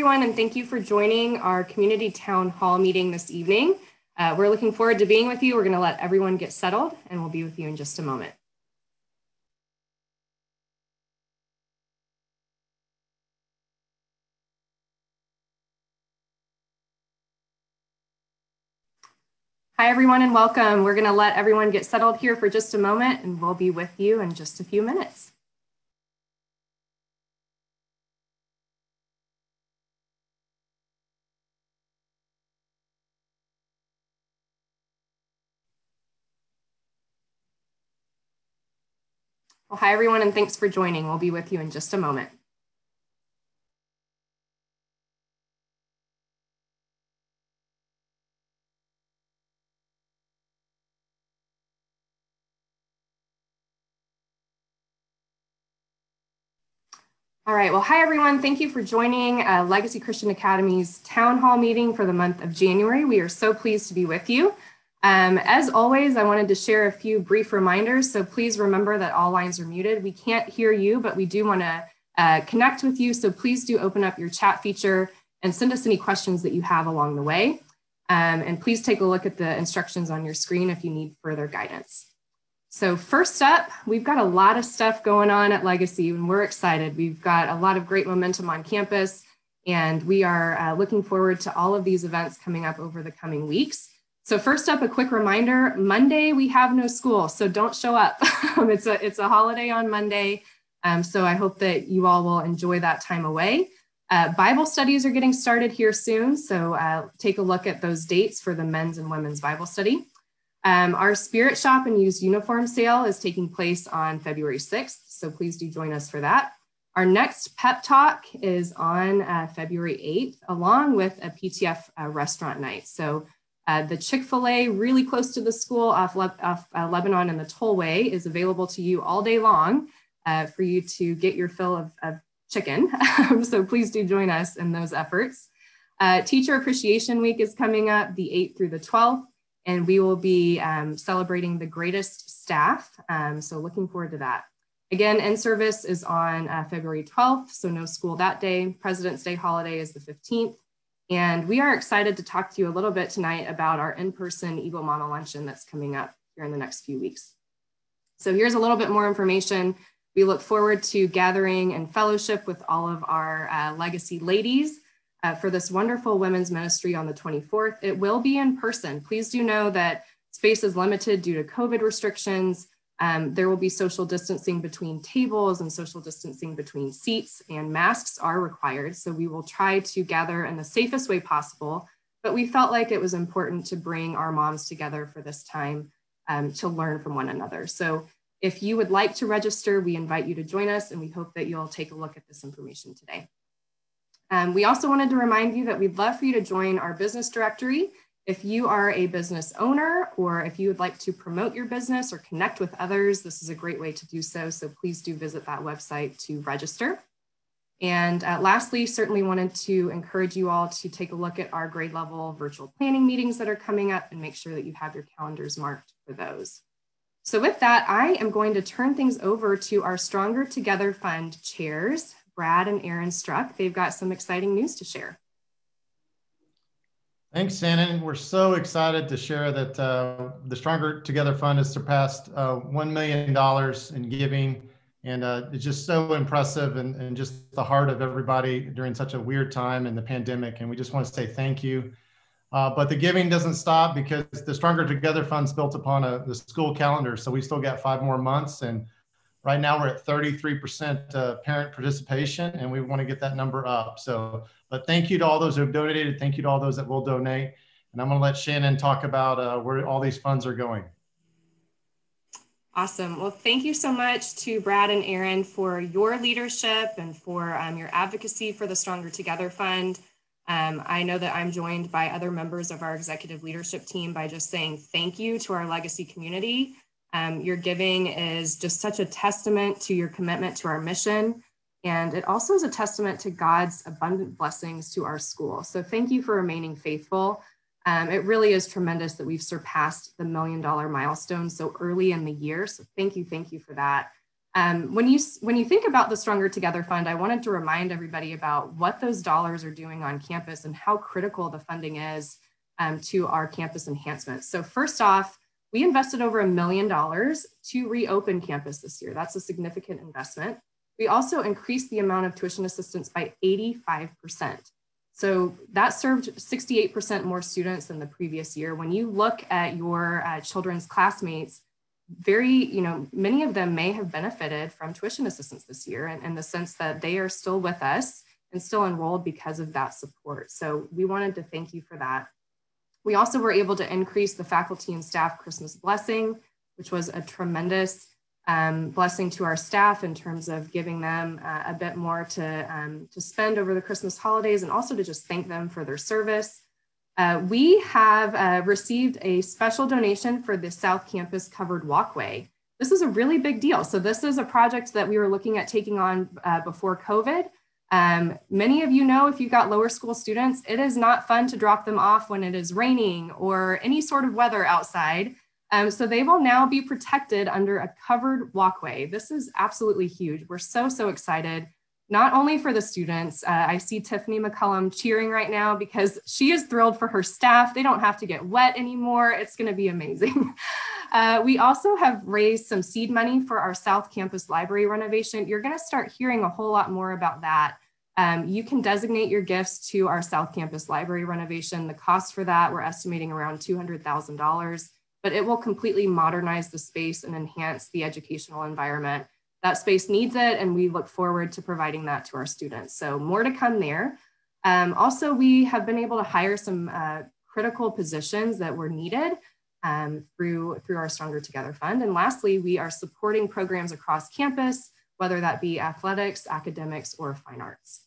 everyone, and thank you for joining our community town hall meeting this evening. Uh, we're looking forward to being with you. We're going to let everyone get settled, and we'll be with you in just a moment. Hi, everyone, and welcome. We're going to let everyone get settled here for just a moment, and we'll be with you in just a few minutes. Well, hi, everyone, and thanks for joining. We'll be with you in just a moment. All right, well, hi everyone. Thank you for joining uh, Legacy Christian Academy's town hall meeting for the month of January. We are so pleased to be with you. Um, as always, I wanted to share a few brief reminders. So please remember that all lines are muted. We can't hear you, but we do want to uh, connect with you. So please do open up your chat feature and send us any questions that you have along the way. Um, and please take a look at the instructions on your screen if you need further guidance. So first up, we've got a lot of stuff going on at Legacy and we're excited. We've got a lot of great momentum on campus and we are uh, looking forward to all of these events coming up over the coming weeks. So first up, a quick reminder, Monday we have no school, so don't show up. it's, a, it's a holiday on Monday, um, so I hope that you all will enjoy that time away. Uh, Bible studies are getting started here soon, so uh, take a look at those dates for the men's and women's Bible study. Um, our Spirit Shop and Used Uniform Sale is taking place on February 6th, so please do join us for that. Our next pep talk is on uh, February 8th, along with a PTF uh, restaurant night. So uh, the Chick-fil-A really close to the school off, Le off uh, Lebanon and the Tollway is available to you all day long uh, for you to get your fill of, of chicken. so please do join us in those efforts. Uh, Teacher Appreciation Week is coming up the 8th through the 12th and we will be um, celebrating the greatest staff. Um, so looking forward to that. Again, in-service is on uh, February 12th, so no school that day. President's Day holiday is the 15th. And we are excited to talk to you a little bit tonight about our in-person Eagle Mama Luncheon that's coming up here in the next few weeks. So here's a little bit more information. We look forward to gathering and fellowship with all of our uh, legacy ladies uh, for this wonderful women's ministry on the 24th. It will be in person. Please do know that space is limited due to COVID restrictions. Um, there will be social distancing between tables and social distancing between seats, and masks are required. So we will try to gather in the safest way possible. But we felt like it was important to bring our moms together for this time um, to learn from one another. So if you would like to register, we invite you to join us, and we hope that you'll take a look at this information today. Um, we also wanted to remind you that we'd love for you to join our business directory. If you are a business owner or if you would like to promote your business or connect with others, this is a great way to do so. So please do visit that website to register. And uh, lastly, certainly wanted to encourage you all to take a look at our grade level virtual planning meetings that are coming up and make sure that you have your calendars marked for those. So with that, I am going to turn things over to our Stronger Together Fund chairs, Brad and Aaron Struck. They've got some exciting news to share. Thanks, Shannon. We're so excited to share that uh, the Stronger Together Fund has surpassed uh, $1 million in giving. And uh, it's just so impressive and, and just the heart of everybody during such a weird time in the pandemic. And we just want to say thank you. Uh, but the giving doesn't stop because the Stronger Together Fund is built upon a, the school calendar. So we still got five more months. And Right now, we're at 33% uh, parent participation, and we want to get that number up. So, but thank you to all those who have donated. Thank you to all those that will donate. And I'm going to let Shannon talk about uh, where all these funds are going. Awesome. Well, thank you so much to Brad and Aaron for your leadership and for um, your advocacy for the Stronger Together Fund. Um, I know that I'm joined by other members of our executive leadership team by just saying thank you to our legacy community um, your giving is just such a testament to your commitment to our mission. And it also is a testament to God's abundant blessings to our school. So thank you for remaining faithful. Um, it really is tremendous that we've surpassed the million dollar milestone so early in the year. So thank you, thank you for that. Um, when you when you think about the Stronger Together Fund, I wanted to remind everybody about what those dollars are doing on campus and how critical the funding is um, to our campus enhancements. So first off, we invested over a million dollars to reopen campus this year. That's a significant investment. We also increased the amount of tuition assistance by 85%. So that served 68% more students than the previous year. When you look at your uh, children's classmates, very, you know, many of them may have benefited from tuition assistance this year in, in the sense that they are still with us and still enrolled because of that support. So we wanted to thank you for that. We also were able to increase the faculty and staff Christmas blessing, which was a tremendous um, blessing to our staff in terms of giving them uh, a bit more to, um, to spend over the Christmas holidays and also to just thank them for their service. Uh, we have uh, received a special donation for the South Campus covered walkway. This is a really big deal. So this is a project that we were looking at taking on uh, before COVID. Um, many of you know if you've got lower school students, it is not fun to drop them off when it is raining or any sort of weather outside. Um, so they will now be protected under a covered walkway. This is absolutely huge. We're so, so excited, not only for the students. Uh, I see Tiffany McCullum cheering right now because she is thrilled for her staff. They don't have to get wet anymore. It's going to be amazing. Uh, we also have raised some seed money for our South Campus library renovation. You're going to start hearing a whole lot more about that. Um, you can designate your gifts to our South Campus library renovation. The cost for that, we're estimating around $200,000 but it will completely modernize the space and enhance the educational environment. That space needs it, and we look forward to providing that to our students. So more to come there. Um, also, we have been able to hire some uh, critical positions that were needed um, through, through our Stronger Together Fund. And lastly, we are supporting programs across campus, whether that be athletics, academics, or fine arts.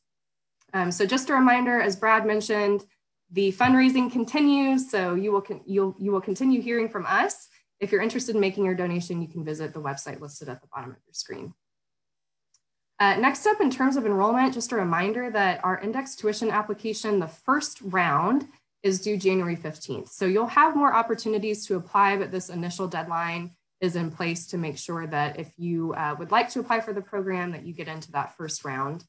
Um, so just a reminder, as Brad mentioned, the fundraising continues, so you will, you'll, you will continue hearing from us. If you're interested in making your donation, you can visit the website listed at the bottom of your screen. Uh, next up, in terms of enrollment, just a reminder that our index tuition application, the first round, is due January 15th. So you'll have more opportunities to apply, but this initial deadline is in place to make sure that if you uh, would like to apply for the program, that you get into that first round.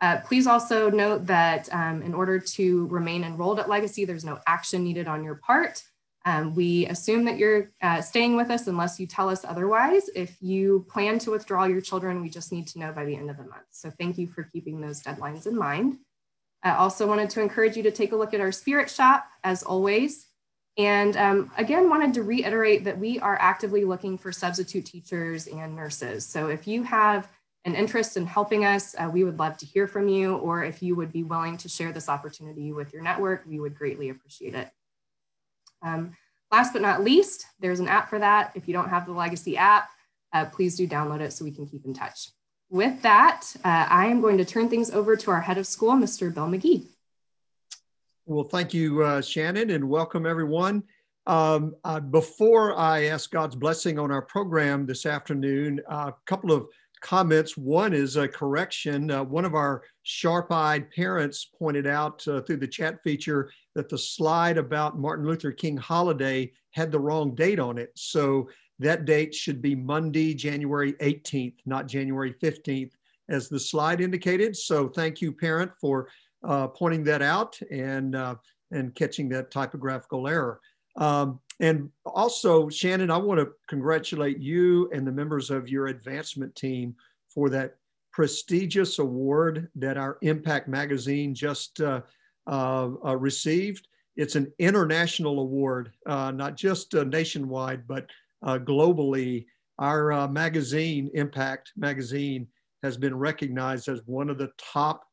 Uh, please also note that um, in order to remain enrolled at Legacy, there's no action needed on your part. Um, we assume that you're uh, staying with us unless you tell us otherwise. If you plan to withdraw your children, we just need to know by the end of the month. So thank you for keeping those deadlines in mind. I also wanted to encourage you to take a look at our Spirit Shop as always. And um, again, wanted to reiterate that we are actively looking for substitute teachers and nurses. So if you have an interest in helping us, uh, we would love to hear from you. Or if you would be willing to share this opportunity with your network, we would greatly appreciate it. Um, last but not least, there's an app for that. If you don't have the Legacy app, uh, please do download it so we can keep in touch. With that, uh, I am going to turn things over to our head of school, Mr. Bill McGee. Well, thank you, uh, Shannon, and welcome everyone. Um, uh, before I ask God's blessing on our program this afternoon, a couple of comments. One is a correction. Uh, one of our sharp eyed parents pointed out uh, through the chat feature that the slide about Martin Luther King holiday had the wrong date on it. So that date should be Monday, January 18th, not January 15th, as the slide indicated. So thank you, parent, for uh, pointing that out and, uh, and catching that typographical error. Um, and also, Shannon, I want to congratulate you and the members of your advancement team for that prestigious award that our Impact magazine just uh, uh, uh, received. It's an international award, uh, not just uh, nationwide, but uh, globally. Our magazine, Impact magazine, has been recognized as one of the top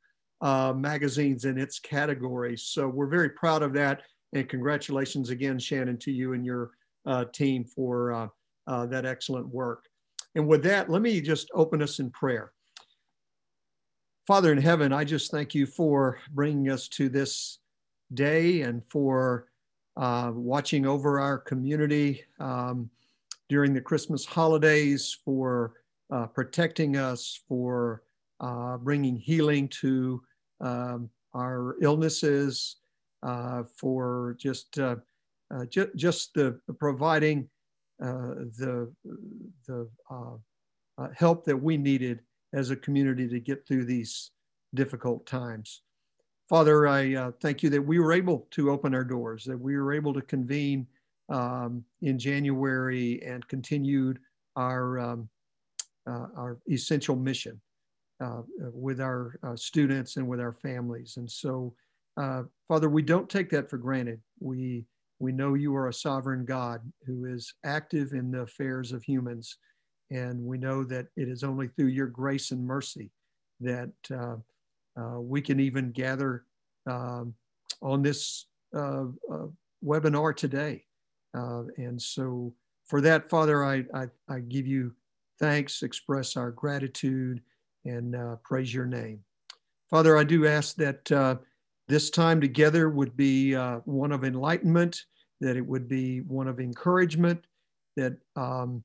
magazines in its category. So we're very proud of that. And congratulations again, Shannon, to you and your uh, team for uh, uh, that excellent work. And with that, let me just open us in prayer. Father in heaven, I just thank you for bringing us to this day and for uh, watching over our community um, during the Christmas holidays, for uh, protecting us, for bringing healing to um, our illnesses, for just uh, uh, ju just the, providing the the uh, help that we needed as a community to get through these difficult times. Father, I uh, thank you that we were able to open our doors, that we were able to convene um, in January and continued our, um, uh, our essential mission uh, with our uh, students and with our families. And so, uh, Father, we don't take that for granted. We, we know you are a sovereign God who is active in the affairs of humans. And we know that it is only through your grace and mercy that uh, uh, we can even gather um, on this uh, uh webinar today. Uh, and so for that, Father, I, I, I, give you thanks, express our gratitude, and praise your name. Father, I do ask that this time together would be one of enlightenment, that it would be one of encouragement, that um,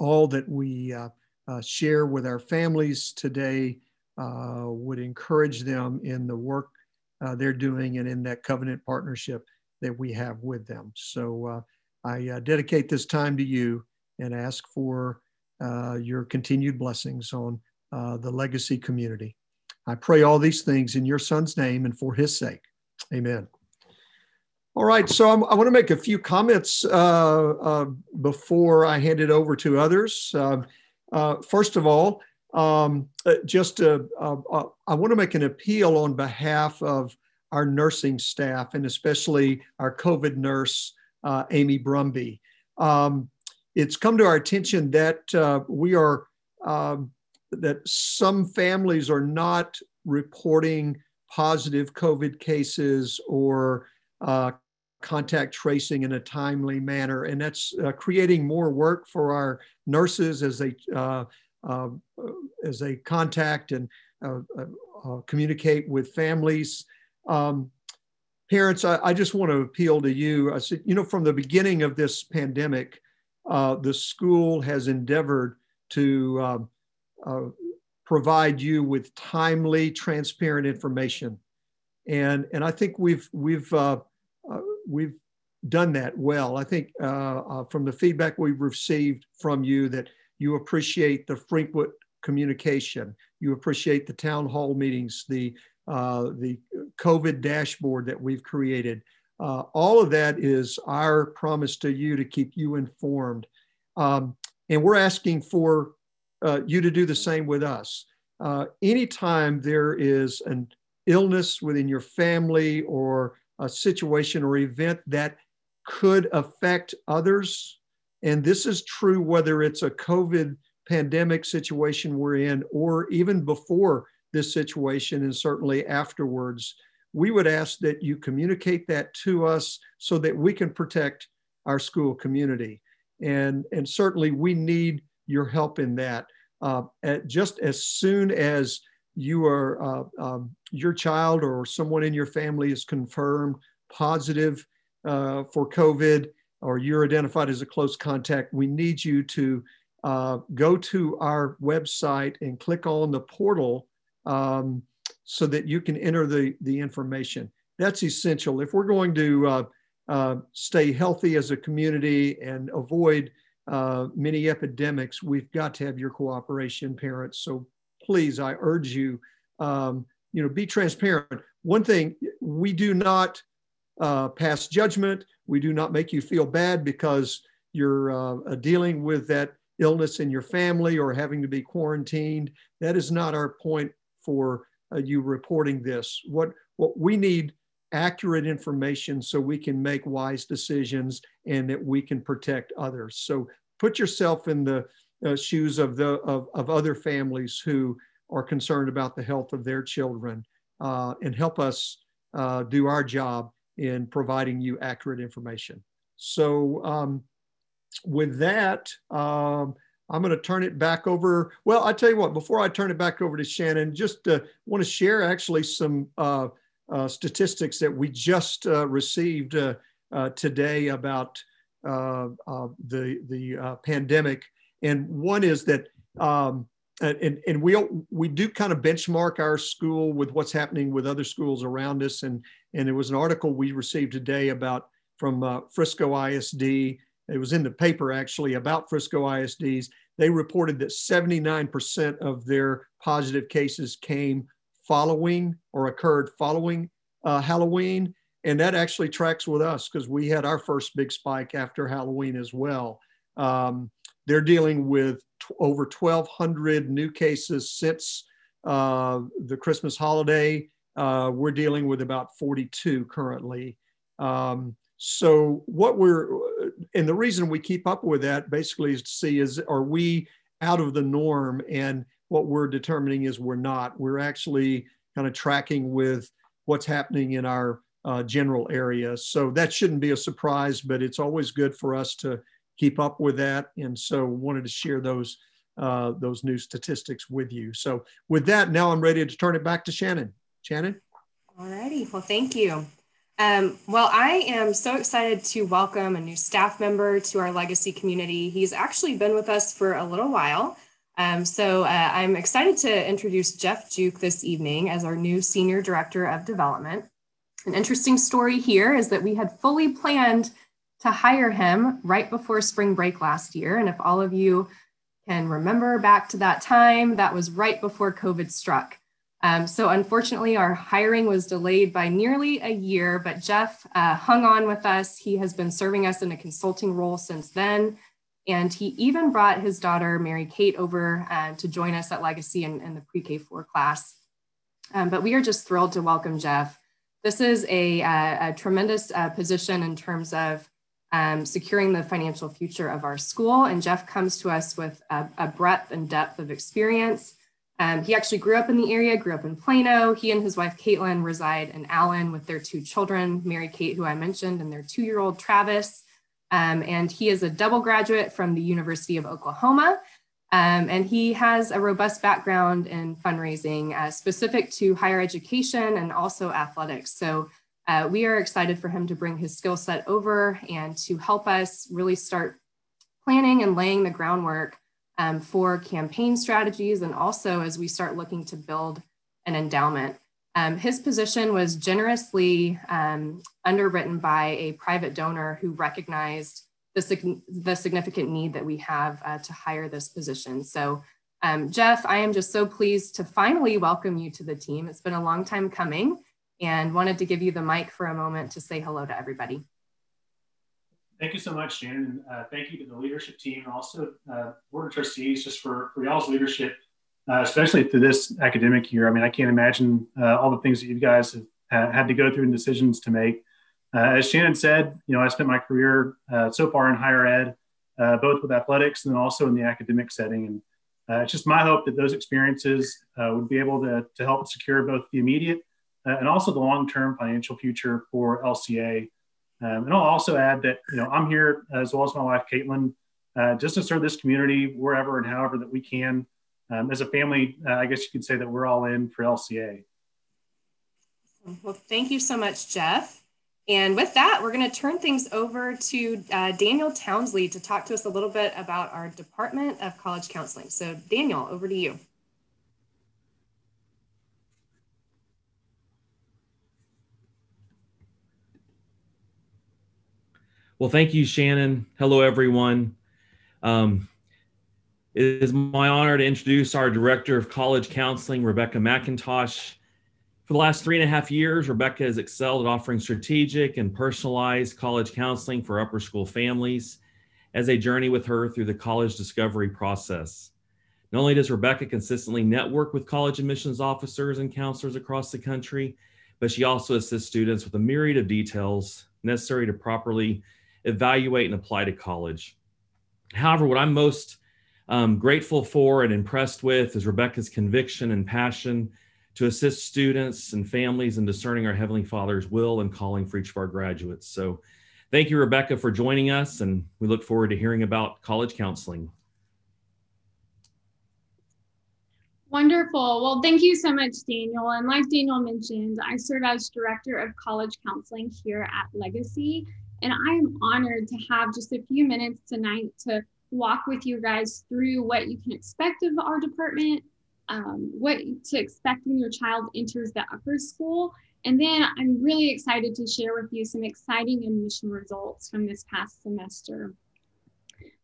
all that we uh, uh, share with our families today uh, would encourage them in the work uh, they're doing and in that covenant partnership that we have with them. So uh, I uh, dedicate this time to you and ask for your continued blessings on the legacy community. I pray all these things in your son's name and for his sake. Amen. All right, so I'm, i want to make a few comments uh, uh, before I hand it over to others. Uh, first of all, um, uh, just uh, uh, I want to make an appeal on behalf of our nursing staff and especially our COVID nurse, Amy Brumby. Um, it's come to our attention that we are, um, that some families are not reporting positive COVID cases or contact tracing in a timely manner. And that's creating more work for our nurses as they um, uh, as they contact and uh, uh, communicate with families. Um, parents, I, I, just want to appeal to you. I said, you know, from the beginning of this pandemic, the school has endeavored to um, provide you with timely, transparent information. And, and I think we've, we've, uh, uh, we've done that well. I think uh, from the feedback we've received from you that you appreciate the frequent communication. You appreciate the town hall meetings, the, uh, the COVID dashboard that we've created. Uh, all of that is our promise to you to keep you informed. Um, and we're asking for uh, you to do the same with us. Uh, anytime there is an illness within your family or a situation or event that could affect others, and this is true whether it's a COVID pandemic situation we're in or even before this situation and certainly afterwards. We would ask that you communicate that to us so that we can protect our school community. And, and certainly we need your help in that. Uh, just as soon as you are, uh, um, your child or someone in your family is confirmed positive uh, for COVID, or you're identified as a close contact, we need you to uh, go to our website and click on the portal um, so that you can enter the, the information. That's essential. If we're going to uh, uh, stay healthy as a community and avoid uh, many epidemics, we've got to have your cooperation, parents. So please, I urge you, um, you know, be transparent. One thing, we do not uh, pass judgment. We do not make you feel bad because you're uh, dealing with that illness in your family or having to be quarantined. That is not our point for uh, you reporting this. What, what we need accurate information so we can make wise decisions and that we can protect others. So put yourself in the uh, shoes of, the, of, of other families who are concerned about the health of their children uh, and help us uh, do our job in providing you accurate information. So um, with that, um, I'm going to turn it back over. Well, I tell you what, before I turn it back over to Shannon, just uh, want to share actually some uh, statistics that we just uh, received uh, uh, today about the, the pandemic. And one is that, um, and, and we, we do kind of benchmark our school with what's happening with other schools around us. And and it was an article we received today about from uh, Frisco ISD. It was in the paper actually about Frisco ISDs they reported that 79% of their positive cases came following or occurred following uh, Halloween. And that actually tracks with us because we had our first big spike after Halloween as well. Um, they're dealing with over 1,200 new cases since uh, the Christmas holiday. Uh, we're dealing with about 42 currently. Um, so what we're, and the reason we keep up with that basically is to see is, are we out of the norm? And what we're determining is we're not. We're actually kind of tracking with what's happening in our uh, general area. So that shouldn't be a surprise, but it's always good for us to keep up with that. And so wanted to share those uh, those new statistics with you. So with that, now I'm ready to turn it back to Shannon. Shannon? All righty. Well, thank you. Um, well, I am so excited to welcome a new staff member to our legacy community. He's actually been with us for a little while. Um, so uh, I'm excited to introduce Jeff Juke this evening as our new Senior Director of Development. An interesting story here is that we had fully planned to hire him right before spring break last year. And if all of you can remember back to that time, that was right before COVID struck. Um, so unfortunately, our hiring was delayed by nearly a year, but Jeff uh, hung on with us. He has been serving us in a consulting role since then. And he even brought his daughter, Mary Kate, over uh, to join us at Legacy in, in the pre-K 4 class. Um, but we are just thrilled to welcome Jeff. This is a, a, a tremendous uh, position in terms of um, securing the financial future of our school. And Jeff comes to us with a, a breadth and depth of experience. Um, he actually grew up in the area, grew up in Plano. He and his wife, Caitlin, reside in Allen with their two children, Mary Kate, who I mentioned, and their two year old Travis. Um, and he is a double graduate from the University of Oklahoma. Um, and he has a robust background in fundraising uh, specific to higher education and also athletics. So uh, we are excited for him to bring his skill set over and to help us really start planning and laying the groundwork um, for campaign strategies and also as we start looking to build an endowment. Um, his position was generously um, underwritten by a private donor who recognized the, the significant need that we have uh, to hire this position. So um, Jeff, I am just so pleased to finally welcome you to the team. It's been a long time coming and wanted to give you the mic for a moment to say hello to everybody. Thank you so much, Shannon. Uh, thank you to the leadership team and also uh, Board of Trustees just for, for y'all's leadership, uh, especially through this academic year. I mean, I can't imagine uh, all the things that you guys have had to go through and decisions to make. Uh, as Shannon said, you know, I spent my career uh, so far in higher ed, both with athletics and also in the academic setting. And it's just my hope that those experiences would be able to, to help secure both the immediate uh, and also the long-term financial future for LCA. Um, and I'll also add that you know I'm here as well as my wife Caitlin, uh, just to serve this community wherever and however that we can. Um, as a family, uh, I guess you could say that we're all in for LCA. Well, thank you so much, Jeff. And with that, we're going to turn things over to uh, Daniel Townsley to talk to us a little bit about our Department of College Counseling. So, Daniel, over to you. Well, thank you, Shannon. Hello, everyone. Um, it is my honor to introduce our Director of College Counseling, Rebecca McIntosh. For the last three and a half years, Rebecca has excelled at offering strategic and personalized college counseling for upper school families as they journey with her through the college discovery process. Not only does Rebecca consistently network with college admissions officers and counselors across the country, but she also assists students with a myriad of details necessary to properly evaluate and apply to college. However, what I'm most um, grateful for and impressed with is Rebecca's conviction and passion to assist students and families in discerning our Heavenly Father's will and calling for each of our graduates. So, thank you, Rebecca, for joining us, and we look forward to hearing about college counseling. Wonderful. Well, thank you so much, Daniel. And like Daniel mentioned, I serve as Director of College Counseling here at Legacy. And I am honored to have just a few minutes tonight to walk with you guys through what you can expect of our department, um, what to expect when your child enters the upper school. And then I'm really excited to share with you some exciting admission results from this past semester.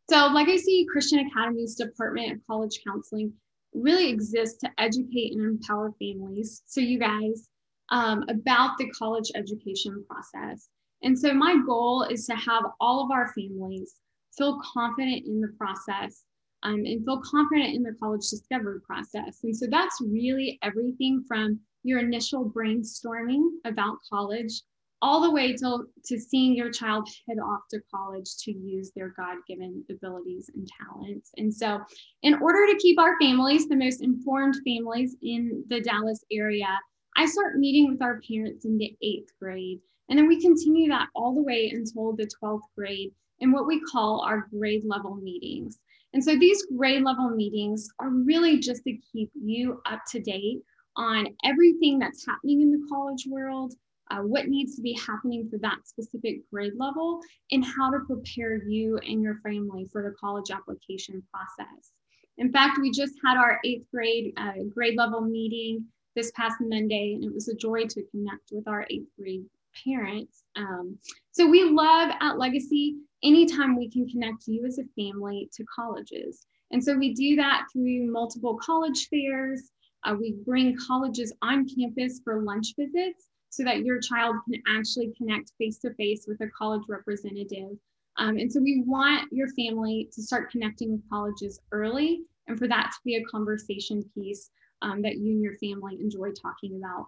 So Legacy Christian Academy's Department of College Counseling really exists to educate and empower families. So you guys, um, about the college education process. And so my goal is to have all of our families feel confident in the process um, and feel confident in the college discovery process. And so that's really everything from your initial brainstorming about college all the way to, to seeing your child head off to college to use their God-given abilities and talents. And so in order to keep our families the most informed families in the Dallas area, I start meeting with our parents in the eighth grade. And then we continue that all the way until the 12th grade in what we call our grade level meetings. And so these grade level meetings are really just to keep you up to date on everything that's happening in the college world, uh, what needs to be happening for that specific grade level, and how to prepare you and your family for the college application process. In fact, we just had our eighth grade uh, grade level meeting this past Monday, and it was a joy to connect with our eighth grade parents. Um, so we love at Legacy anytime we can connect you as a family to colleges. And so we do that through multiple college fairs. Uh, we bring colleges on campus for lunch visits so that your child can actually connect face to face with a college representative. Um, and so we want your family to start connecting with colleges early and for that to be a conversation piece um, that you and your family enjoy talking about.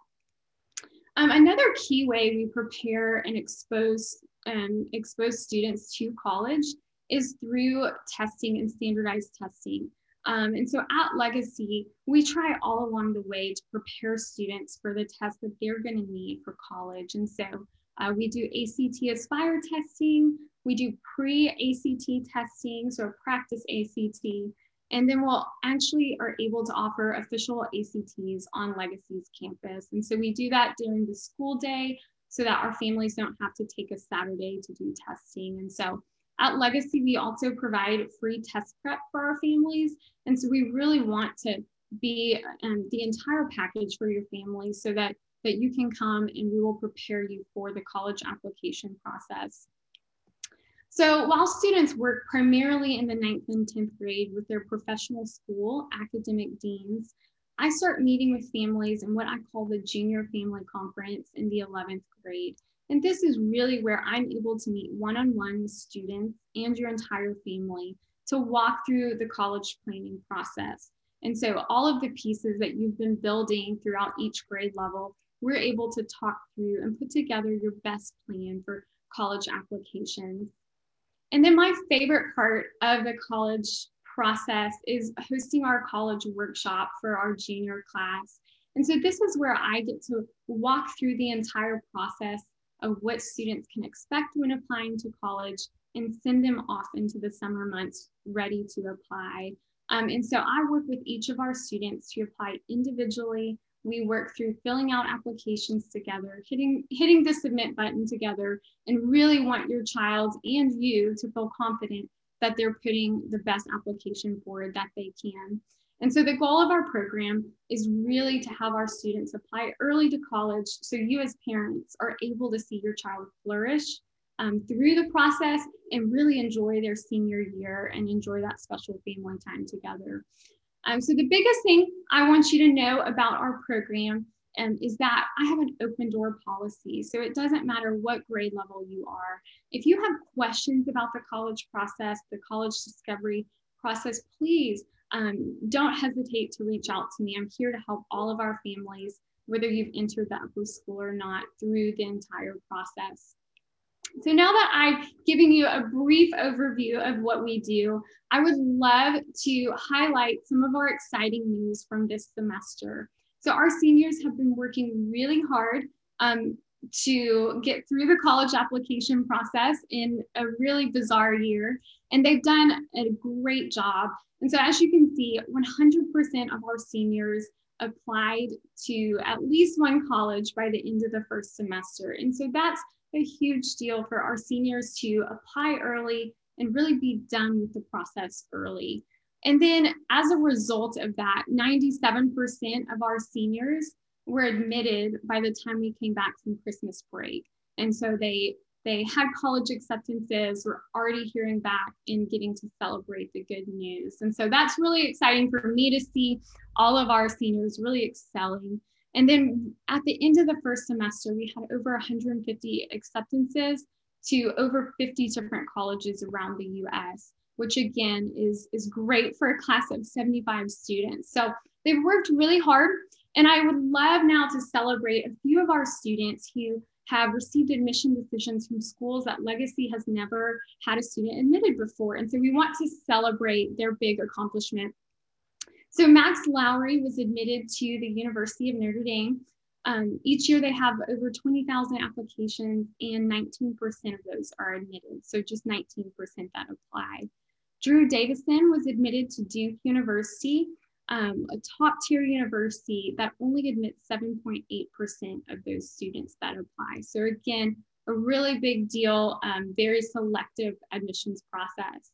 Um, another key way we prepare and expose um, expose students to college is through testing and standardized testing. Um, and so at Legacy, we try all along the way to prepare students for the tests that they're going to need for college. And so uh, we do ACT Aspire testing, we do pre ACT testing, so practice ACT, and then we'll actually are able to offer official ACTs on Legacy's campus. And so we do that during the school day so that our families don't have to take a Saturday to do testing. And so at Legacy, we also provide free test prep for our families. And so we really want to be um, the entire package for your family so that, that you can come and we will prepare you for the college application process. So while students work primarily in the ninth and 10th grade with their professional school academic deans, I start meeting with families in what I call the junior family conference in the 11th grade. And this is really where I'm able to meet one on one with students and your entire family to walk through the college planning process. And so, all of the pieces that you've been building throughout each grade level, we're able to talk through and put together your best plan for college applications. And then, my favorite part of the college process is hosting our college workshop for our junior class. And so, this is where I get to walk through the entire process of what students can expect when applying to college and send them off into the summer months ready to apply. Um, and so I work with each of our students to apply individually. We work through filling out applications together, hitting, hitting the submit button together, and really want your child and you to feel confident that they're putting the best application forward that they can. And so the goal of our program is really to have our students apply early to college so you as parents are able to see your child flourish um, through the process and really enjoy their senior year and enjoy that special family time together. Um, so the biggest thing I want you to know about our program um, is that I have an open door policy. So it doesn't matter what grade level you are. If you have questions about the college process, the college discovery process, please um, don't hesitate to reach out to me. I'm here to help all of our families, whether you've entered the upper school or not, through the entire process. So now that I've given you a brief overview of what we do, I would love to highlight some of our exciting news from this semester. So our seniors have been working really hard um, to get through the college application process in a really bizarre year. And they've done a great job. And so, as you can see, 100% of our seniors applied to at least one college by the end of the first semester. And so, that's a huge deal for our seniors to apply early and really be done with the process early. And then, as a result of that, 97% of our seniors were admitted by the time we came back from Christmas break. And so they they had college acceptances, we're already hearing back and getting to celebrate the good news. And so that's really exciting for me to see all of our seniors really excelling. And then at the end of the first semester, we had over 150 acceptances to over 50 different colleges around the US, which again is, is great for a class of 75 students. So they've worked really hard. And I would love now to celebrate a few of our students who have received admission decisions from schools that Legacy has never had a student admitted before. And so we want to celebrate their big accomplishment. So Max Lowry was admitted to the University of Notre Dame. Um, each year they have over 20,000 applications and 19% of those are admitted. So just 19% that apply. Drew Davison was admitted to Duke University um, a top tier university that only admits 7.8% of those students that apply. So again, a really big deal, um, very selective admissions process.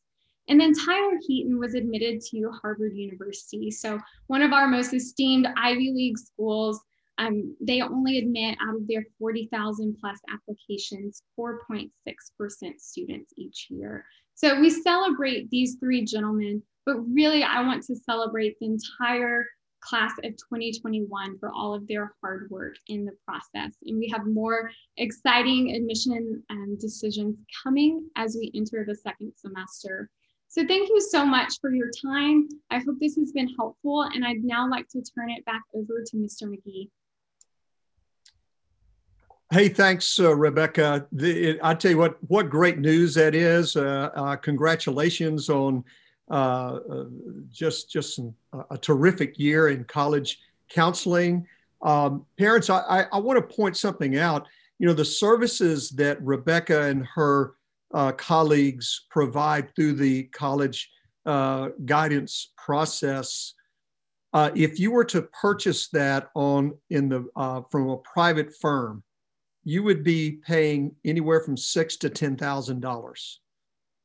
And then Tyler Heaton was admitted to Harvard University. So one of our most esteemed Ivy League schools, um, they only admit out of their 40,000 plus applications, 4.6% students each year. So we celebrate these three gentlemen but really, I want to celebrate the entire class of 2021 for all of their hard work in the process. And we have more exciting admission um, decisions coming as we enter the second semester. So thank you so much for your time. I hope this has been helpful. And I'd now like to turn it back over to Mr. McGee. Hey, thanks, uh, Rebecca. The, it, I tell you what, what great news that is. Uh, uh, congratulations on uh, uh, just just a terrific year in college counseling. Um, parents, I, I want to point something out. You know, the services that Rebecca and her uh, colleagues provide through the college guidance process. Uh, if you were to purchase that on in the uh, from a private firm, you would be paying anywhere from six to ten thousand dollars.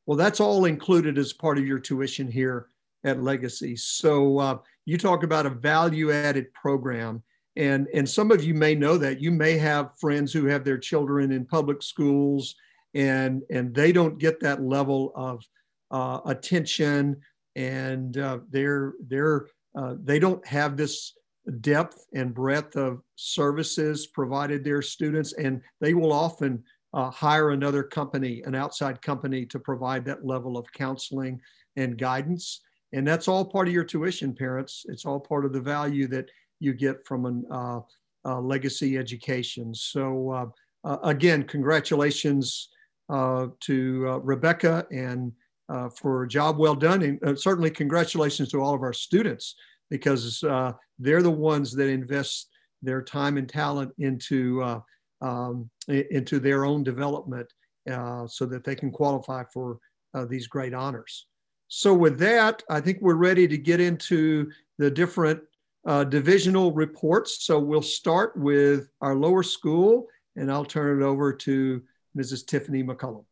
Well, that's all included as part of your tuition here at Legacy. So uh, you talk about a value added program. And, and some of you may know that. You may have friends who have their children in public schools and, and they don't get that level of uh, attention and uh, they're, they're, uh, they don't have this depth and breadth of services provided their students and they will often uh, hire another company, an outside company to provide that level of counseling and guidance. And that's all part of your tuition, parents. It's all part of the value that you get from an uh, uh, legacy education. So uh, uh, again, congratulations uh, to Rebecca and for a job well done. And certainly congratulations to all of our students because they're the ones that invest their time and talent into um, into their own development uh, so that they can qualify for uh, these great honors. So with that, I think we're ready to get into the different uh, divisional reports. So we'll start with our lower school and I'll turn it over to Mrs. Tiffany McCullum.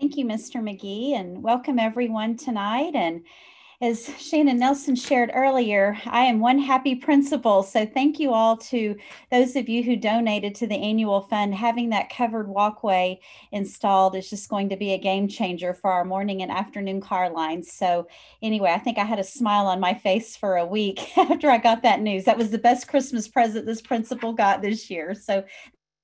Thank you, Mr. McGee, and welcome everyone tonight. And as Shannon Nelson shared earlier, I am one happy principal. So thank you all to those of you who donated to the annual fund. Having that covered walkway installed is just going to be a game changer for our morning and afternoon car lines. So anyway, I think I had a smile on my face for a week after I got that news. That was the best Christmas present this principal got this year. So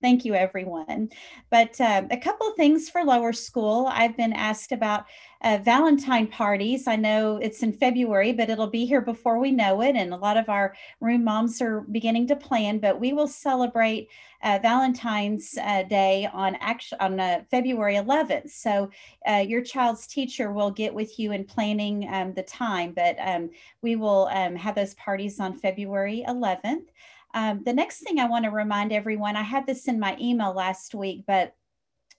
Thank you, everyone. But uh, a couple things for lower school. I've been asked about uh, Valentine parties. I know it's in February, but it'll be here before we know it. And a lot of our room moms are beginning to plan, but we will celebrate uh, Valentine's uh, Day on, actually, on uh, February 11th. So uh, your child's teacher will get with you in planning um, the time, but um, we will um, have those parties on February 11th. Um, the next thing I want to remind everyone, I had this in my email last week, but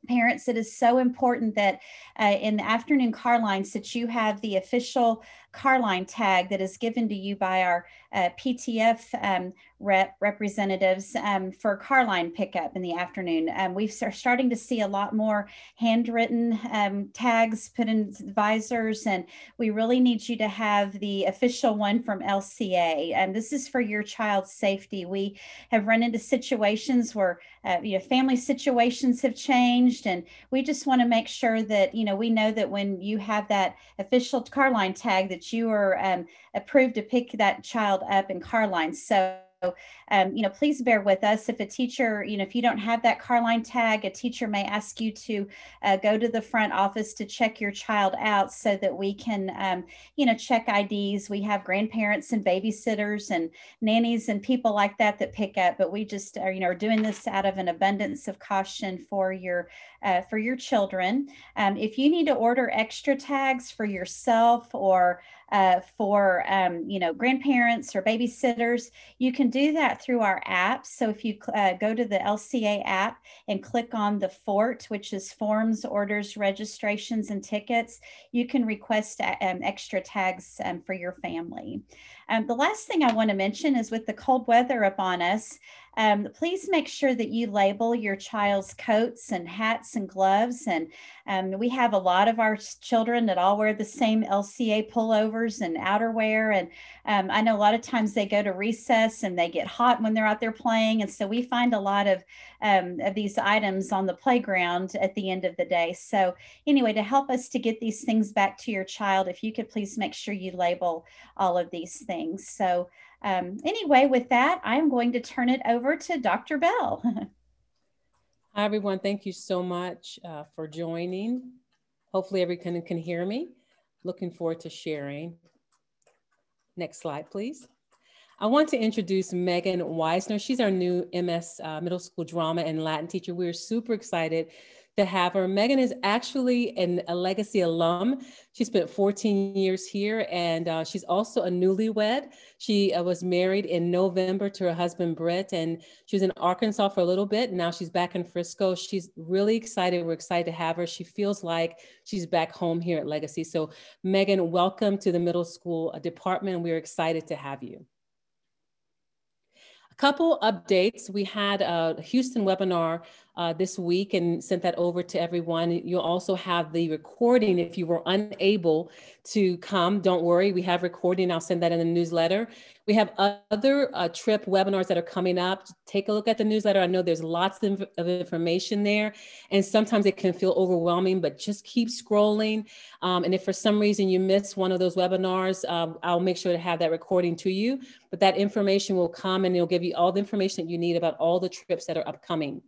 parents it is so important that uh, in the afternoon car lines that you have the official Carline tag that is given to you by our uh, PTF um, rep representatives um, for Carline pickup in the afternoon. Um, we are starting to see a lot more handwritten um, tags put in visors, and we really need you to have the official one from LCA. And this is for your child's safety. We have run into situations where uh, you know family situations have changed, and we just want to make sure that you know we know that when you have that official Carline tag, that you were um, approved to pick that child up in Carline. So um, you know, please bear with us. If a teacher, you know, if you don't have that Carline tag, a teacher may ask you to uh, go to the front office to check your child out so that we can, um, you know, check IDs. We have grandparents and babysitters and nannies and people like that that pick up, but we just are, you know, are doing this out of an abundance of caution for your uh, for your children. Um, if you need to order extra tags for yourself or uh, for um, you know grandparents or babysitters, you can do that through our app. So if you uh, go to the LCA app and click on the FORT, which is Forms, Orders, Registrations, and Tickets, you can request uh, um, extra tags um, for your family. Um, the last thing I want to mention is with the cold weather upon us, um, please make sure that you label your child's coats and hats and gloves. And um, we have a lot of our children that all wear the same LCA pullovers and outerwear. And um, I know a lot of times they go to recess and they get hot when they're out there playing. And so we find a lot of, um, of these items on the playground at the end of the day. So anyway, to help us to get these things back to your child, if you could please make sure you label all of these things. So um, anyway, with that, I'm going to turn it over to Dr. Bell. Hi, everyone. Thank you so much uh, for joining. Hopefully everyone can hear me. Looking forward to sharing. Next slide, please. I want to introduce Megan Weisner. She's our new MS uh, middle school drama and Latin teacher. We're super excited to have her. Megan is actually an, a Legacy alum. She spent 14 years here and uh, she's also a newlywed. She uh, was married in November to her husband, Brett, and she was in Arkansas for a little bit. Now she's back in Frisco. She's really excited. We're excited to have her. She feels like she's back home here at Legacy. So Megan, welcome to the middle school uh, department. We're excited to have you A couple updates. We had a Houston webinar uh, this week and sent that over to everyone. You'll also have the recording if you were unable to come. Don't worry, we have recording. I'll send that in the newsletter. We have other uh, trip webinars that are coming up. Take a look at the newsletter. I know there's lots of, of information there, and sometimes it can feel overwhelming, but just keep scrolling. Um, and if for some reason you miss one of those webinars, um, I'll make sure to have that recording to you. But that information will come and it'll give you all the information that you need about all the trips that are upcoming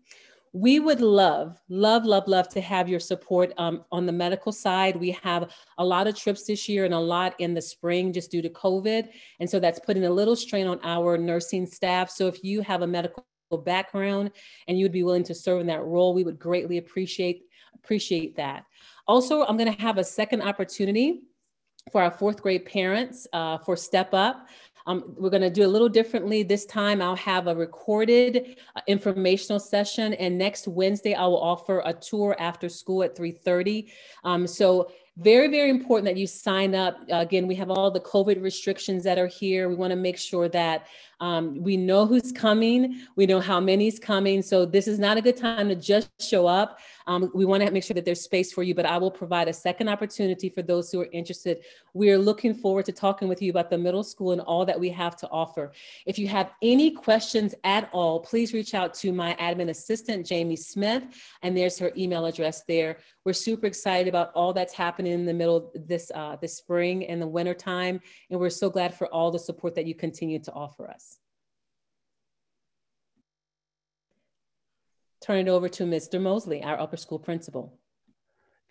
we would love, love, love, love to have your support um, on the medical side. We have a lot of trips this year and a lot in the spring just due to COVID. And so that's putting a little strain on our nursing staff. So if you have a medical background and you would be willing to serve in that role, we would greatly appreciate appreciate that. Also, I'm going to have a second opportunity for our fourth grade parents uh, for Step Up. Um, we're going to do a little differently this time. I'll have a recorded uh, informational session, and next Wednesday I will offer a tour after school at 3:30. Um, so very, very important that you sign up. Uh, again, we have all the COVID restrictions that are here. We want to make sure that um, we know who's coming, we know how many's coming. So this is not a good time to just show up. Um, we want to make sure that there's space for you, but I will provide a second opportunity for those who are interested. We are looking forward to talking with you about the middle school and all that we have to offer. If you have any questions at all, please reach out to my admin assistant, Jamie Smith, and there's her email address there. We're super excited about all that's happening in the middle this uh, this spring and the winter time, and we're so glad for all the support that you continue to offer us. Turn it over to Mr. Mosley, our upper school principal.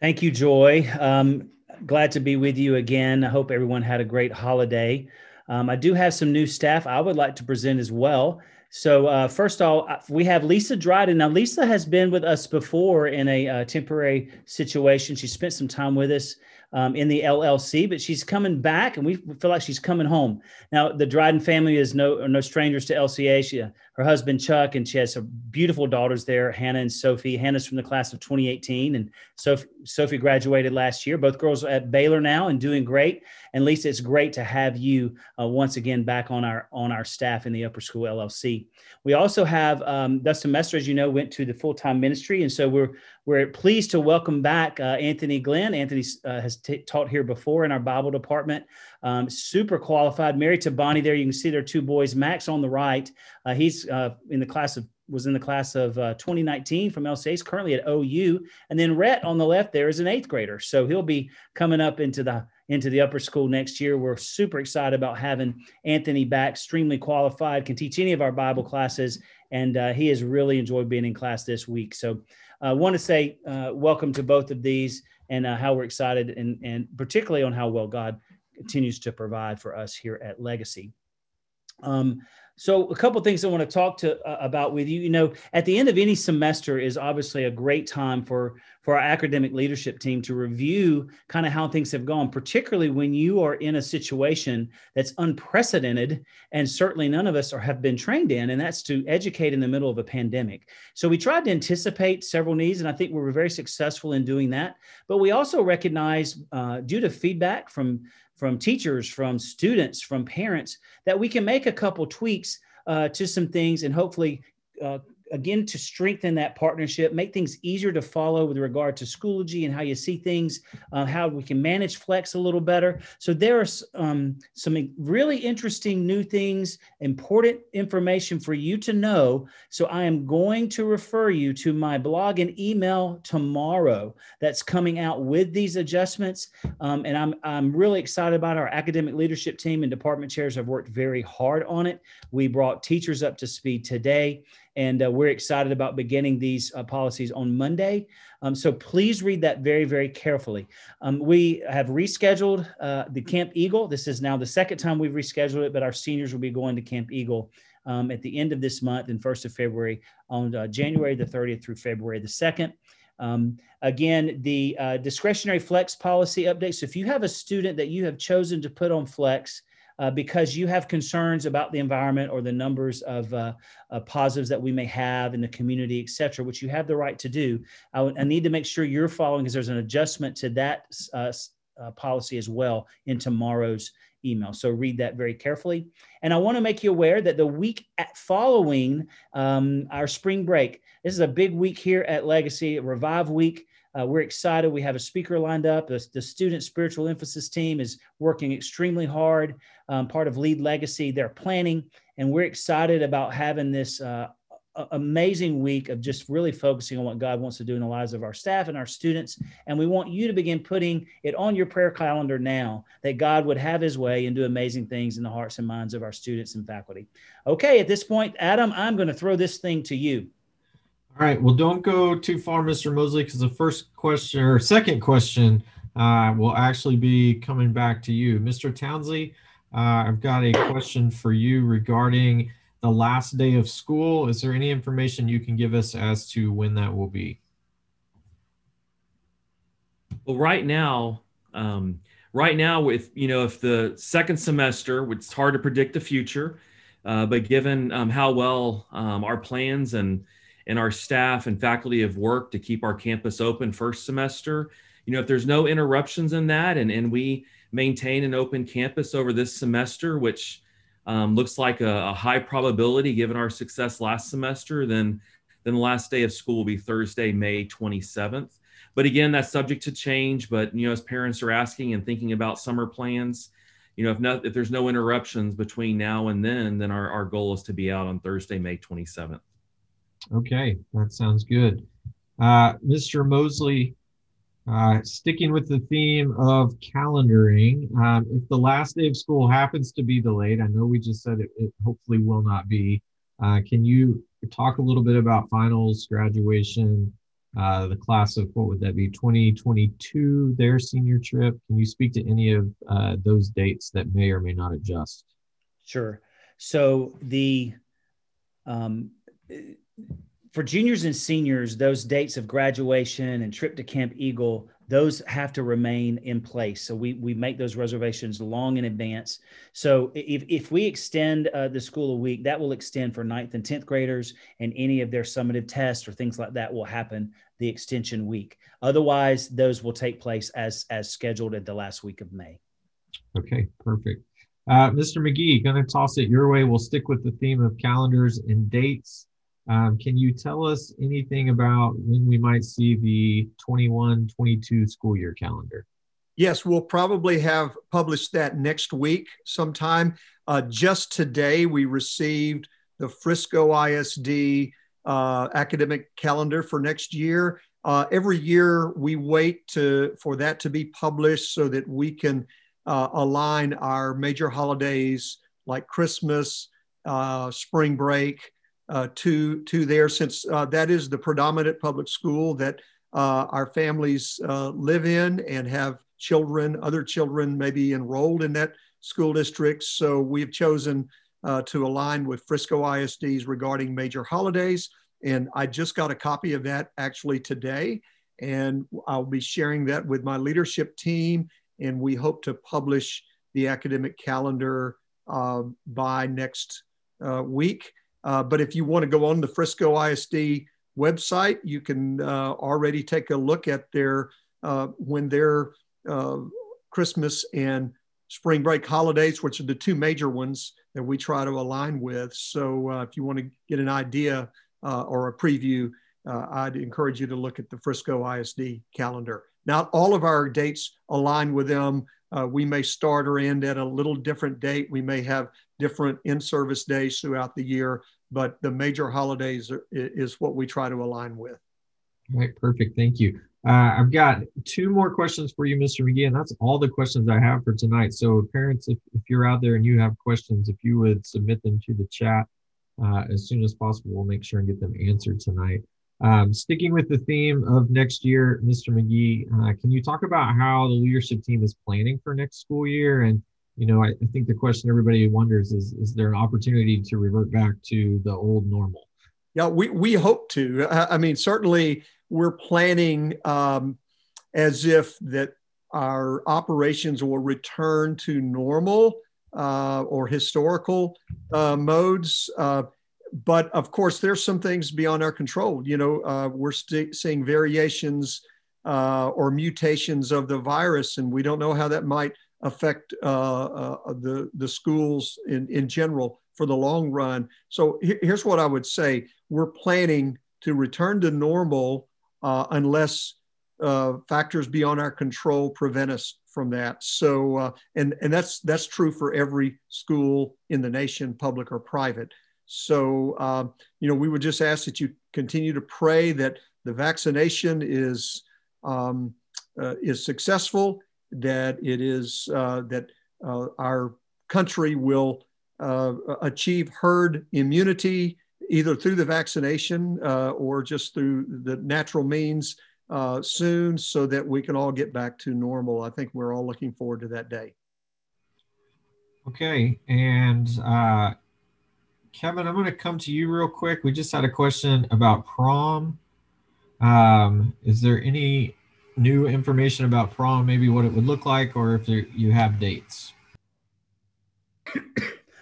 Thank you, Joy. Um, glad to be with you again. I hope everyone had a great holiday. Um, I do have some new staff I would like to present as well. So uh, first of all, uh, we have Lisa Dryden. Now, Lisa has been with us before in a uh, temporary situation. She spent some time with us um, in the LLC, but she's coming back, and we feel like she's coming home. Now, the Dryden family is no no strangers to LCA. She, her husband Chuck, and she has some beautiful daughters there, Hannah and Sophie. Hannah's from the class of 2018, and Sophie, Sophie graduated last year. Both girls are at Baylor now and doing great. And Lisa, it's great to have you uh, once again back on our on our staff in the Upper School LLC. We also have um, the semester, as you know, went to the full time ministry, and so we're we're pleased to welcome back uh, Anthony Glenn. Anthony uh, has t- taught here before in our Bible department. Um, super qualified, married to Bonnie. There you can see their two boys. Max on the right, uh, he's uh, in the class of was in the class of uh, 2019 from LCA. He's currently at OU, and then Rhett on the left there is an eighth grader. So he'll be coming up into the into the upper school next year. We're super excited about having Anthony back, extremely qualified, can teach any of our Bible classes, and uh, he has really enjoyed being in class this week. So I want to say uh, welcome to both of these and uh, how we're excited and, and particularly on how well God continues to provide for us here at Legacy. Um, so a couple things I want to talk to uh, about with you. You know, at the end of any semester is obviously a great time for for our academic leadership team to review kind of how things have gone, particularly when you are in a situation that's unprecedented and certainly none of us are, have been trained in, and that's to educate in the middle of a pandemic. So we tried to anticipate several needs, and I think we were very successful in doing that. But we also recognize, uh, due to feedback from from teachers, from students, from parents, that we can make a couple tweaks uh, to some things and hopefully uh, again to strengthen that partnership make things easier to follow with regard to schoology and how you see things uh, how we can manage flex a little better. So there are um, some really interesting new things important information for you to know. So i am going to refer you to my blog and email tomorrow that's coming out with these adjustments. Um, and I'm, I'm really excited about our academic leadership team and department chairs have worked very hard on it. We brought teachers up to speed today and uh, we're excited about beginning these uh, policies on Monday. Um, so please read that very, very carefully. Um, we have rescheduled uh, the Camp Eagle. This is now the second time we've rescheduled it, but our seniors will be going to Camp Eagle um, at the end of this month and 1st of February on uh, January the 30th through February the 2nd. Um, again, the uh, discretionary flex policy update. So if you have a student that you have chosen to put on flex, uh, because you have concerns about the environment or the numbers of uh, uh, positives that we may have in the community, et cetera, which you have the right to do. I, I need to make sure you're following because there's an adjustment to that uh, uh, policy as well in tomorrow's email. So read that very carefully. And I want to make you aware that the week following um, our spring break, this is a big week here at Legacy, Revive Week. Uh, we're excited. We have a speaker lined up. The, the, student spiritual emphasis team is working extremely hard, um, part of Lead Legacy. They're planning, and we're excited about having this uh, amazing week of just really focusing on what God wants to do in the lives of our staff and our students. And we want you to begin putting it on your prayer calendar now that God would have his way and do amazing things in the hearts and minds of our students and faculty. Okay, at this point, Adam, I'm going to throw this thing to you. All right. Well, don't go too far, Mr. Mosley, because the first question or second question uh, will actually be coming back to you. Mr. Townsley, uh, I've got a question for you regarding the last day of school. Is there any information you can give us as to when that will be? Well, right now, um, right now, with you know, if the second semester, it's hard to predict the future, uh, but given um, how well um, our plans and and our staff and faculty have worked to keep our campus open first semester. You know, if there's no interruptions in that and, and we maintain an open campus over this semester, which um, looks like a, a, high probability given our success last semester, then, then the last day of school will be Thursday, May 27th. But again, that's subject to change. But, you know, as parents are asking and thinking about summer plans, you know, if, not, if there's no interruptions between now and then, then our, our goal is to be out on Thursday, May 27th. Okay, that sounds good. Uh, Mr. Mosley, uh, sticking with the theme of calendaring, um, if the last day of school happens to be delayed, I know we just said it, it hopefully will not be. Uh, can you talk a little bit about finals, graduation, uh, the class of what would that be, 2022, their senior trip? Can you speak to any of uh, those dates that may or may not adjust? Sure. So the um, for juniors and seniors, those dates of graduation and trip to Camp Eagle, those have to remain in place. So we, we make those reservations long in advance. So if, if we extend uh, the school a week, that will extend for ninth and 10th graders and any of their summative tests or things like that will happen the extension week. Otherwise, those will take place as, as scheduled at the last week of May. Okay, perfect. Uh, Mr. McGee, going to toss it your way. We'll stick with the theme of calendars and dates. Um, can you tell us anything about when we might see the 21 22 school year calendar? Yes, we'll probably have published that next week sometime. Uh, just today, we received the Frisco ISD uh, academic calendar for next year. Uh, every year, we wait to, for that to be published so that we can uh, align our major holidays like Christmas, uh, spring break, uh, to to there since uh, that is the predominant public school that uh, our families uh, live in and have children, other children maybe enrolled in that school district. So we've chosen uh, to align with Frisco ISDs regarding major holidays. And I just got a copy of that actually today. And I'll be sharing that with my leadership team. And we hope to publish the academic calendar uh, by next week. Uh, but if you want to go on the Frisco ISD website, you can uh, already take a look at their uh, when their uh, Christmas and spring break holidays, which are the two major ones that we try to align with. So uh, if you want to get an idea uh, or a preview, I'd encourage you to look at the Frisco ISD calendar. Not all of our dates align with them. we may start or end at a little different date. We may have different in-service days throughout the year, but the major holidays are, is what we try to align with. All right, perfect. Thank you. Uh, I've got two more questions for you, Mr. McGee, and that's all the questions I have for tonight. So, parents, if, if you're out there and you have questions, if you would submit them to the chat uh, as soon as possible, we'll make sure and get them answered tonight. Um, sticking with the theme of next year, Mr. McGee, uh, can you talk about how the leadership team is planning for next school year and you know, I, I, think the question everybody wonders is, is there an opportunity to revert back to the old normal? Yeah, we, we hope to. I mean, certainly we're planning um, as if that our operations will return to normal uh, or historical uh, modes. Uh, but of course, there's some things beyond our control. You know, uh, we're st- seeing variations uh, or mutations of the virus, and we don't know how that might affect uh, uh, the, the schools in, in general for the long run. So here's what I would say. We're planning to return to normal uh, unless uh, factors beyond our control prevent us from that. So, uh, and, and that's, that's true for every school in the nation, public or private. So, um, you know, we would just ask that you continue to pray that the vaccination is, um, uh, is successful that it is uh, that uh, our country will uh, achieve herd immunity either through the vaccination uh, or just through the natural means uh, soon so that we can all get back to normal. I think we're all looking forward to that day. Okay. And uh, Kevin, I'm going to come to you real quick. We just had a question about prom. Um, is there any new information about prom, maybe what it would look like, or if you have dates?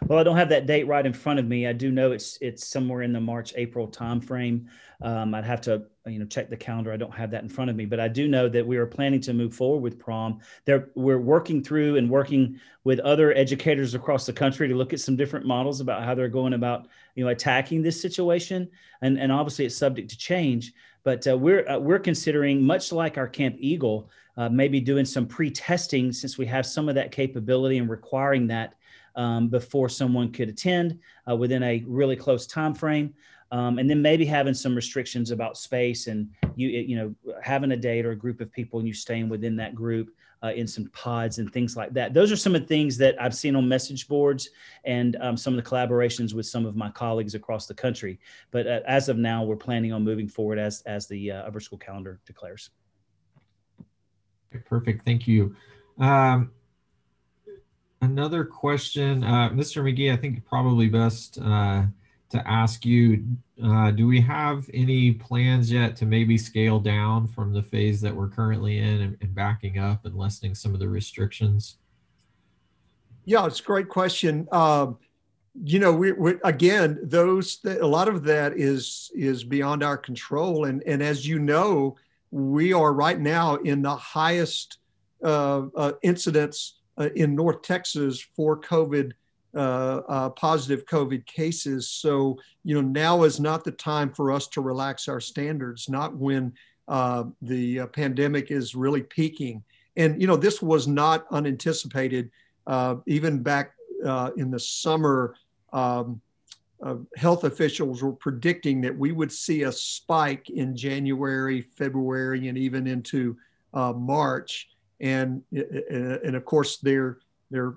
Well, I don't have that date right in front of me. I do know it's it's somewhere in the March April timeframe. Um, I'd have to you know check the calendar. I don't have that in front of me, but I do know that we are planning to move forward with prom. There, we're working through and working with other educators across the country to look at some different models about how they're going about you know attacking this situation. And and obviously it's subject to change. But uh, we're uh, we're considering much like our Camp Eagle, uh, maybe doing some pre-testing since we have some of that capability and requiring that um, before someone could attend uh, within a really close time frame. Um, and then maybe having some restrictions about space and you you know having a date or a group of people and you staying within that group uh, in some pods and things like that. Those are some of the things that I've seen on message boards and um, some of the collaborations with some of my colleagues across the country. But uh, as of now, we're planning on moving forward as as the uh, upper school calendar declares. Perfect. Thank you. Um, another question, uh, Mr. McGee, I think probably best uh, to ask you, uh, do we have any plans yet to maybe scale down from the phase that we're currently in and, and backing up and lessening some of the restrictions? Yeah, it's a great question. Um, you know, we, we again, those a lot of that is is beyond our control, and and as you know, we are right now in the highest uh, uh, incidents uh, in North Texas for COVID uh, uh, positive COVID cases. So, you know, now is not the time for us to relax our standards, not when uh, the uh, pandemic is really peaking. And, you know, this was not unanticipated. Uh, even back uh, in the summer, um, health officials were predicting that we would see a spike in January, February, and even into March. And, and of course, their, their,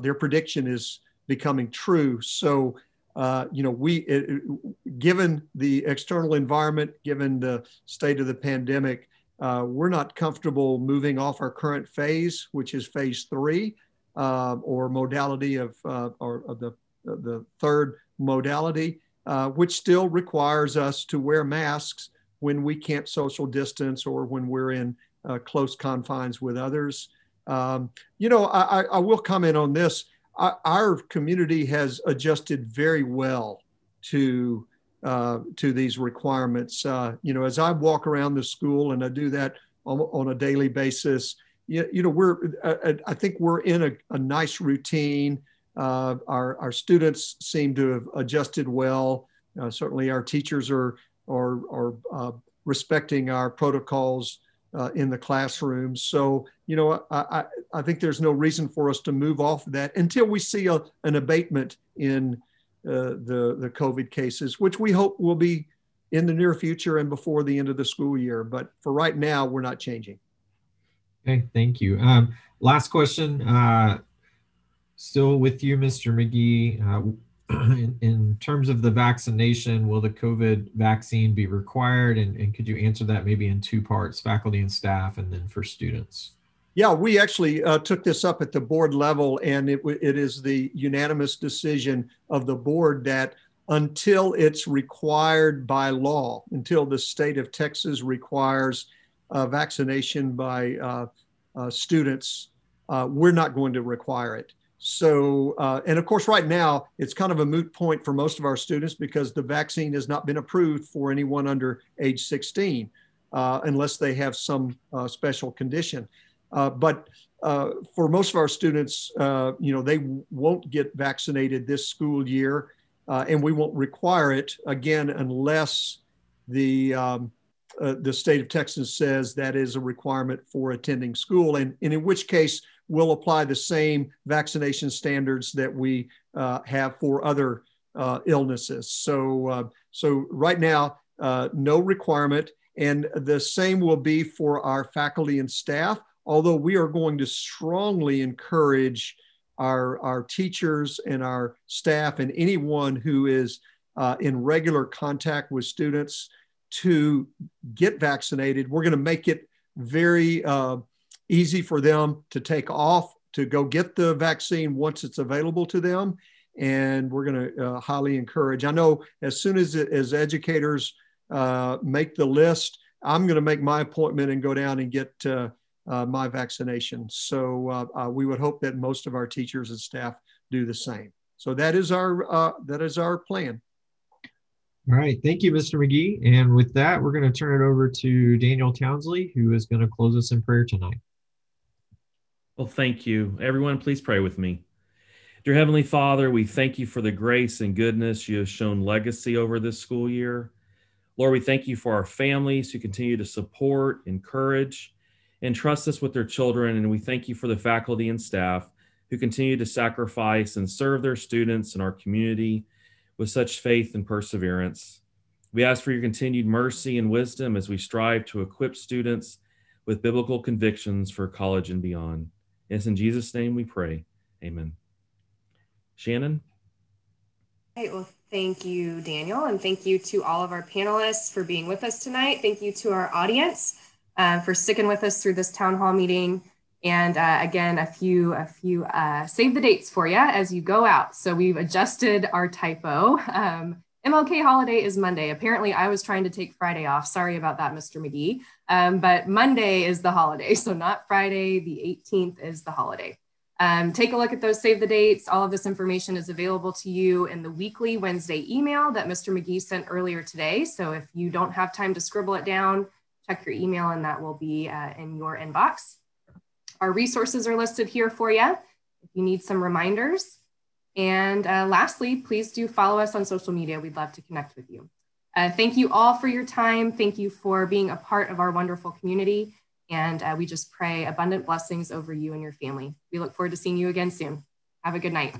their prediction is becoming true. So, uh, you know, we, it, given the external environment, given the state of the pandemic, uh, we're not comfortable moving off our current phase, which is phase three, uh, or modality of, uh, or of the, the third modality, uh, which still requires us to wear masks when we can't social distance or when we're in uh, close confines with others. Um, you know, I, I will comment on this our community has adjusted very well to uh, to these requirements. Uh, you know, as I walk around the school and I do that on, on a daily basis, you, you know, we're I, I, think we're in a, a nice routine. Uh, our our students seem to have adjusted well. Uh, certainly, our teachers are are are uh, respecting our protocols uh, in the classroom. So, you know, I, I, I, think there's no reason for us to move off of that until we see a, an abatement in uh, the, the COVID cases, which we hope will be in the near future and before the end of the school year. But for right now, we're not changing. Okay, thank you. Um, last question, uh, still with you, Mr. McGee. In, in, terms of the vaccination, will the COVID vaccine be required? And, and, could you answer that maybe in two parts, faculty and staff, and then for students? Yeah, we actually uh, took this up at the board level, and it, it is the unanimous decision of the board that until it's required by law, until the state of Texas requires uh, vaccination by uh, uh students, uh, we're not going to require it. So, uh, and of course, right now, it's kind of a moot point for most of our students because the vaccine has not been approved for anyone under age 16 uh, unless they have some uh, special condition. Uh, but uh, for most of our students, uh, you know, they won't get vaccinated this school year, and we won't require it again unless the um, the state of Texas says that is a requirement for attending school, and, and in which case will apply the same vaccination standards that we uh, have for other uh, illnesses. So, uh, so right now, uh, no requirement, and the same will be for our faculty and staff. Although we are going to strongly encourage our our teachers and our staff and anyone who is uh, in regular contact with students to get vaccinated. We're going to make it very uh, easy for them to take off to go get the vaccine once it's available to them. And we're going to uh, highly encourage. I know as soon as as educators uh, make the list, I'm going to make my appointment and go down and get uh, uh my vaccination. So uh, uh, we would hope that most of our teachers and staff do the same. So that is our that is our plan. All right. Thank you, Mr. McGee. And with that, we're going to turn it over to Daniel Townsley, who is going to close us in prayer tonight. Well, thank you. Everyone, please pray with me. Dear Heavenly Father, we thank you for the grace and goodness you have shown legacy over this school year. Lord, we thank you for our families who continue to support, encourage, and trust us with their children. And we thank you for the faculty and staff who continue to sacrifice and serve their students and our community with such faith and perseverance. We ask for your continued mercy and wisdom as we strive to equip students with biblical convictions for college and beyond. It's in Jesus' name we pray. Amen. Shannon? Right, well, thank you, Daniel, and thank you to all of our panelists for being with us tonight. Thank you to our audience uh, for sticking with us through this town hall meeting. And uh, again, a few, a few uh, save the dates for you as you go out. So we've adjusted our typo. Um, MLK holiday is Monday. Apparently, I was trying to take Friday off. Sorry about that, Mr. McGee. Um, but Monday is the holiday, so not Friday. The 18th is the holiday. Um, take a look at those save the dates. All of this information is available to you in the weekly Wednesday email that Mr. McGee sent earlier today. So if you don't have time to scribble it down, check your email and that will be uh, in your inbox. Our resources are listed here for you if you need some reminders. And uh, lastly, please do follow us on social media. We'd love to connect with you. Uh, thank you all for your time. Thank you for being a part of our wonderful community. And uh, we just pray abundant blessings over you and your family. We look forward to seeing you again soon. Have a good night.